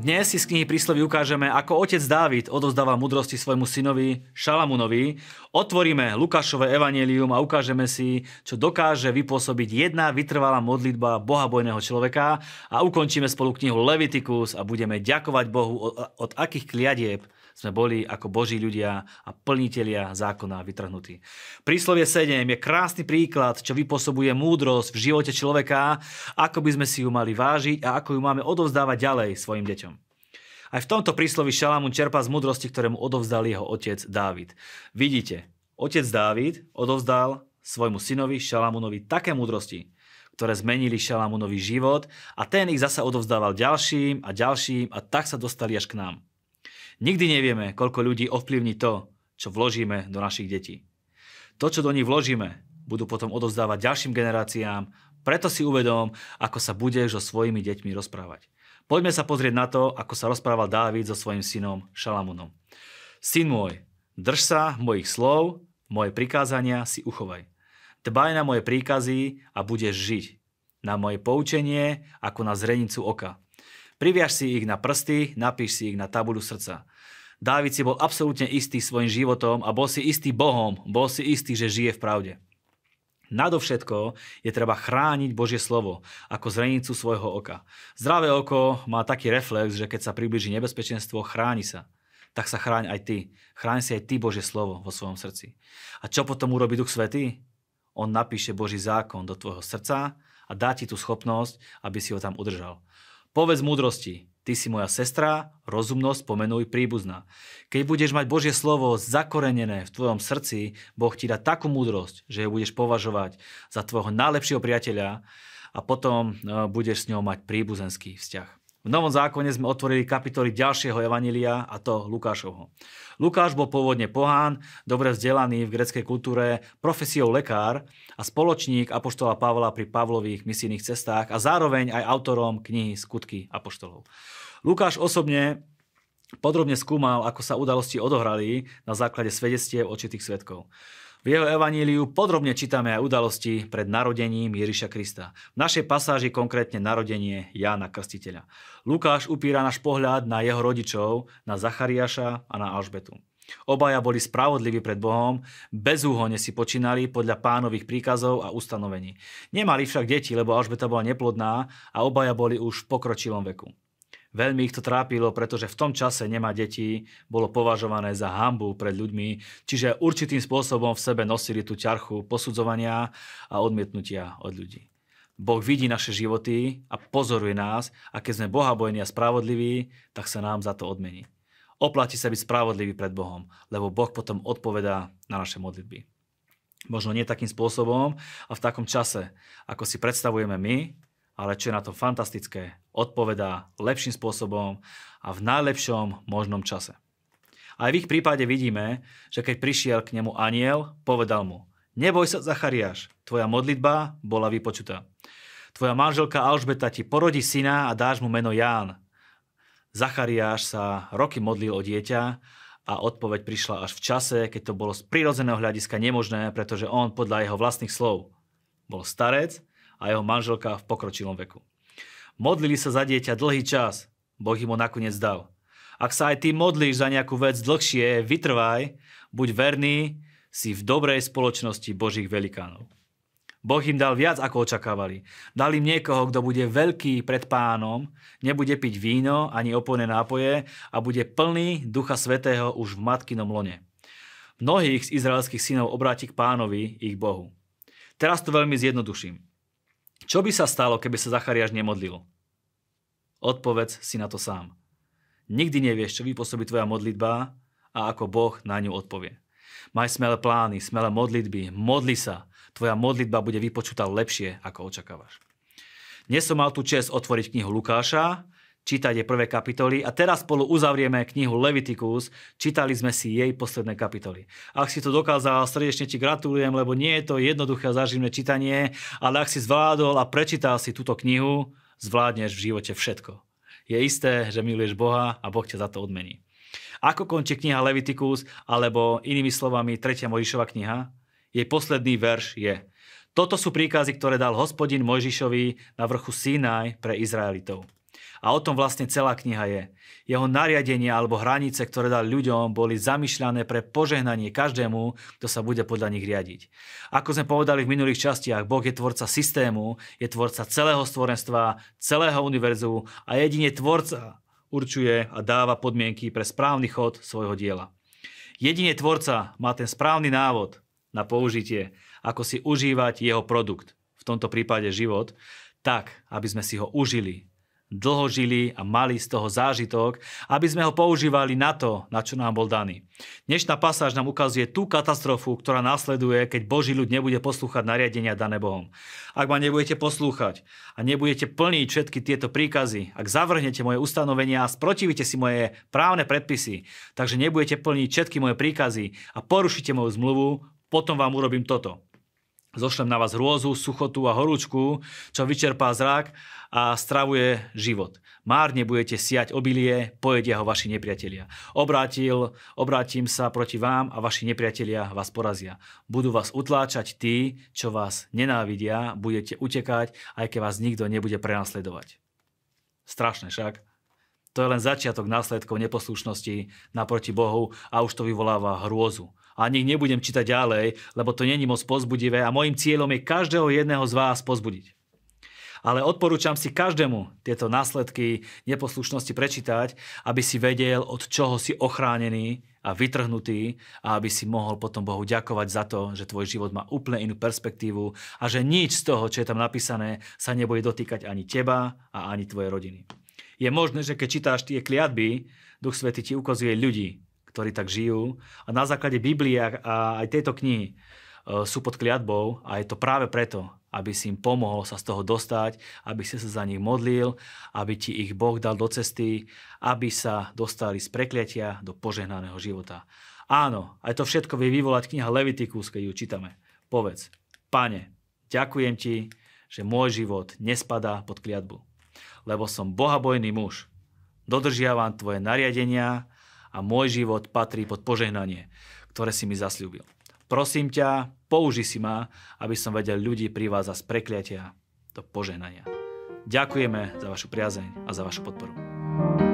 Dnes si z knihy príslovy ukážeme, ako otec Dávid odovzdáva mudrosti svojmu synovi Šalamunovi. Otvoríme Lukášové evanelium a ukážeme si, čo dokáže vypôsobiť jedna vytrvalá modlitba bohabojného človeka a ukončíme spolu knihu Levitikus a budeme ďakovať Bohu od, od akých kliadieb sme boli ako Boží ľudia a plnitelia zákona vytrhnutí. Príslovie 7 je krásny príklad, čo vypôsobuje múdrosť v živote človeka, ako by sme si ju mali vážiť a ako ju máme odovzdávať ďalej svojim deťom. Aj v tomto príslovi Šalamún čerpá z múdrosti, ktorému odovzdal jeho otec Dávid. Vidíte, otec Dávid odovzdal svojmu synovi Šalamúnovi také múdrosti, ktoré zmenili Šalamúnovi život a ten ich zasa odovzdával ďalším a ďalším a tak sa dostali až k nám. Nikdy nevieme, koľko ľudí ovplyvní to, čo vložíme do našich detí. To, čo do nich vložíme, budú potom odovzdávať ďalším generáciám, preto si uvedom, ako sa budeš so svojimi deťmi rozprávať. Poďme sa pozrieť na to, ako sa rozprával Dávid so svojím synom Šalamunom. Syn môj, drž sa mojich slov, moje prikázania si uchovaj. Dbaj na moje príkazy a budeš žiť. Na moje poučenie ako na zrenicu oka. Priviaž si ich na prsty, napíš si ich na tabuľu srdca. Dávid si bol absolútne istý svojim životom a bol si istý Bohom, bol si istý, že žije v pravde. Nadovšetko je treba chrániť Božie slovo ako zrenicu svojho oka. Zdravé oko má taký reflex, že keď sa približí nebezpečenstvo, chráni sa. Tak sa chráň aj ty. Chráň si aj ty Božie slovo vo svojom srdci. A čo potom urobí Duch Svetý? On napíše Boží zákon do tvojho srdca a dá ti tú schopnosť, aby si ho tam udržal. Povedz múdrosti, ty si moja sestra, rozumnosť pomenuj príbuzná. Keď budeš mať Božie slovo zakorenené v tvojom srdci, Boh ti dá takú múdrosť, že ju budeš považovať za tvojho najlepšieho priateľa a potom e, budeš s ňou mať príbuzenský vzťah. V Novom zákone sme otvorili kapitoly ďalšieho evanília, a to Lukášovho. Lukáš bol pôvodne pohán, dobre vzdelaný v greckej kultúre, profesiou lekár a spoločník Apoštola Pavla pri Pavlových misijných cestách a zároveň aj autorom knihy Skutky Apoštolov. Lukáš osobne podrobne skúmal, ako sa udalosti odohrali na základe svedectiev očitých svetkov. V jeho evaníliu podrobne čítame aj udalosti pred narodením Ježiša Krista. V našej pasáži konkrétne narodenie Jána Krstiteľa. Lukáš upíra náš pohľad na jeho rodičov, na Zachariáša a na Alžbetu. Obaja boli spravodliví pred Bohom, bezúhonne si počínali podľa pánových príkazov a ustanovení. Nemali však deti, lebo Alžbeta bola neplodná a obaja boli už v pokročilom veku. Veľmi ich to trápilo, pretože v tom čase nemá detí bolo považované za hambu pred ľuďmi, čiže určitým spôsobom v sebe nosili tú ťarchu posudzovania a odmietnutia od ľudí. Boh vidí naše životy a pozoruje nás a keď sme bohabojní a spravodliví, tak sa nám za to odmení. Oplatí sa byť spravodlivý pred Bohom, lebo Boh potom odpovedá na naše modlitby. Možno nie takým spôsobom a v takom čase, ako si predstavujeme my, ale čo je na to fantastické, odpovedá lepším spôsobom a v najlepšom možnom čase. Aj v ich prípade vidíme, že keď prišiel k nemu aniel, povedal mu, neboj sa, Zachariáš, tvoja modlitba bola vypočutá. Tvoja manželka Alžbeta ti porodí syna a dáš mu meno Ján. Zachariáš sa roky modlil o dieťa a odpoveď prišla až v čase, keď to bolo z prirodzeného hľadiska nemožné, pretože on podľa jeho vlastných slov bol starec a jeho manželka v pokročilom veku. Modlili sa za dieťa dlhý čas, Boh im ho nakoniec dal. Ak sa aj ty modlíš za nejakú vec dlhšie, vytrvaj, buď verný, si v dobrej spoločnosti Božích velikánov. Boh im dal viac, ako očakávali. Dal im niekoho, kto bude veľký pred pánom, nebude piť víno ani opojné nápoje a bude plný Ducha Svetého už v matkinom lone. Mnohých z izraelských synov obráti k pánovi, ich Bohu. Teraz to veľmi zjednoduším. Čo by sa stalo, keby sa Zachariáš nemodlil? Odpovedz si na to sám. Nikdy nevieš, čo vypôsobí tvoja modlitba a ako Boh na ňu odpovie. Maj smelé plány, smelé modlitby, modli sa. Tvoja modlitba bude vypočutá lepšie, ako očakávaš. Dnes som mal tu čest otvoriť knihu Lukáša čítať jej prvé kapitoly a teraz spolu uzavrieme knihu Leviticus, čítali sme si jej posledné kapitoly. Ak si to dokázal, srdečne ti gratulujem, lebo nie je to jednoduché a čítanie, ale ak si zvládol a prečítal si túto knihu, zvládneš v živote všetko. Je isté, že miluješ Boha a Boh ťa za to odmení. Ako končí kniha Leviticus, alebo inými slovami 3. Mojžišova kniha? Jej posledný verš je Toto sú príkazy, ktoré dal hospodin Mojžišovi na vrchu Sinaj pre Izraelitov A o tom vlastne celá kniha je. Jeho nariadenia alebo hranice, ktoré dal ľuďom, boli zamýšľané pre požehnanie každému, kto sa bude podľa nich riadiť. Ako sme povedali v minulých častiach, Boh je tvorca systému, je tvorca celého stvorenstva, celého univerzu a jedine tvorca určuje a dáva podmienky pre správny chod svojho diela. Jedine tvorca má ten správny návod na použitie, ako si užívať jeho produkt, v tomto prípade život, tak, aby sme si ho užili, dlho žili a mali z toho zážitok, aby sme ho používali na to, na čo nám bol daný. Dnešná pasáž nám ukazuje tú katastrofu, ktorá následuje, keď Boží ľud nebude poslúchať nariadenia dané Bohom. Ak ma nebudete poslúchať a nebudete plniť všetky tieto príkazy, ak zavrhnete moje ustanovenia a sprotivíte si moje právne predpisy, takže nebudete plniť všetky moje príkazy a porušíte moju zmluvu, potom vám urobím toto. Zošlem na vás hrôzu, suchotu a horúčku, čo vyčerpá zrak a stravuje život. Márne budete siať obilie, pojedia ho vaši nepriatelia. Obrátil, obrátim sa proti vám a vaši nepriatelia vás porazia. Budú vás utláčať tí, čo vás nenávidia, budete utekať, aj keď vás nikto nebude prenasledovať. Strašné však. To je len začiatok následkov neposlušnosti naproti Bohu a už to vyvoláva hrôzu a nech nebudem čítať ďalej, lebo to není moc pozbudivé a môjim cieľom je každého jedného z vás pozbudiť. Ale odporúčam si každému tieto následky neposlušnosti prečítať, aby si vedel, od čoho si ochránený a vytrhnutý a aby si mohol potom Bohu ďakovať za to, že tvoj život má úplne inú perspektívu a že nič z toho, čo je tam napísané, sa nebude dotýkať ani teba a ani tvojej rodiny. Je možné, že keď čítáš tie kliatby, Duch Svety ti ukazuje ľudí, ktorí tak žijú. A na základe Biblie a aj tejto knihy e, sú pod kliatbou a je to práve preto, aby si im pomohol sa z toho dostať, aby si sa za nich modlil, aby ti ich Boh dal do cesty, aby sa dostali z prekliatia do požehnaného života. Áno, aj to všetko vie vyvolať kniha Levitikus, keď ju čítame. Povedz, pane, ďakujem ti, že môj život nespadá pod kliatbu, lebo som bohabojný muž. Dodržiavam tvoje nariadenia, a môj život patrí pod požehnanie, ktoré si mi zasľúbil. Prosím ťa, použi si ma, aby som vedel ľudí privázať z prekliatia do požehnania. Ďakujeme za vašu priazeň a za vašu podporu.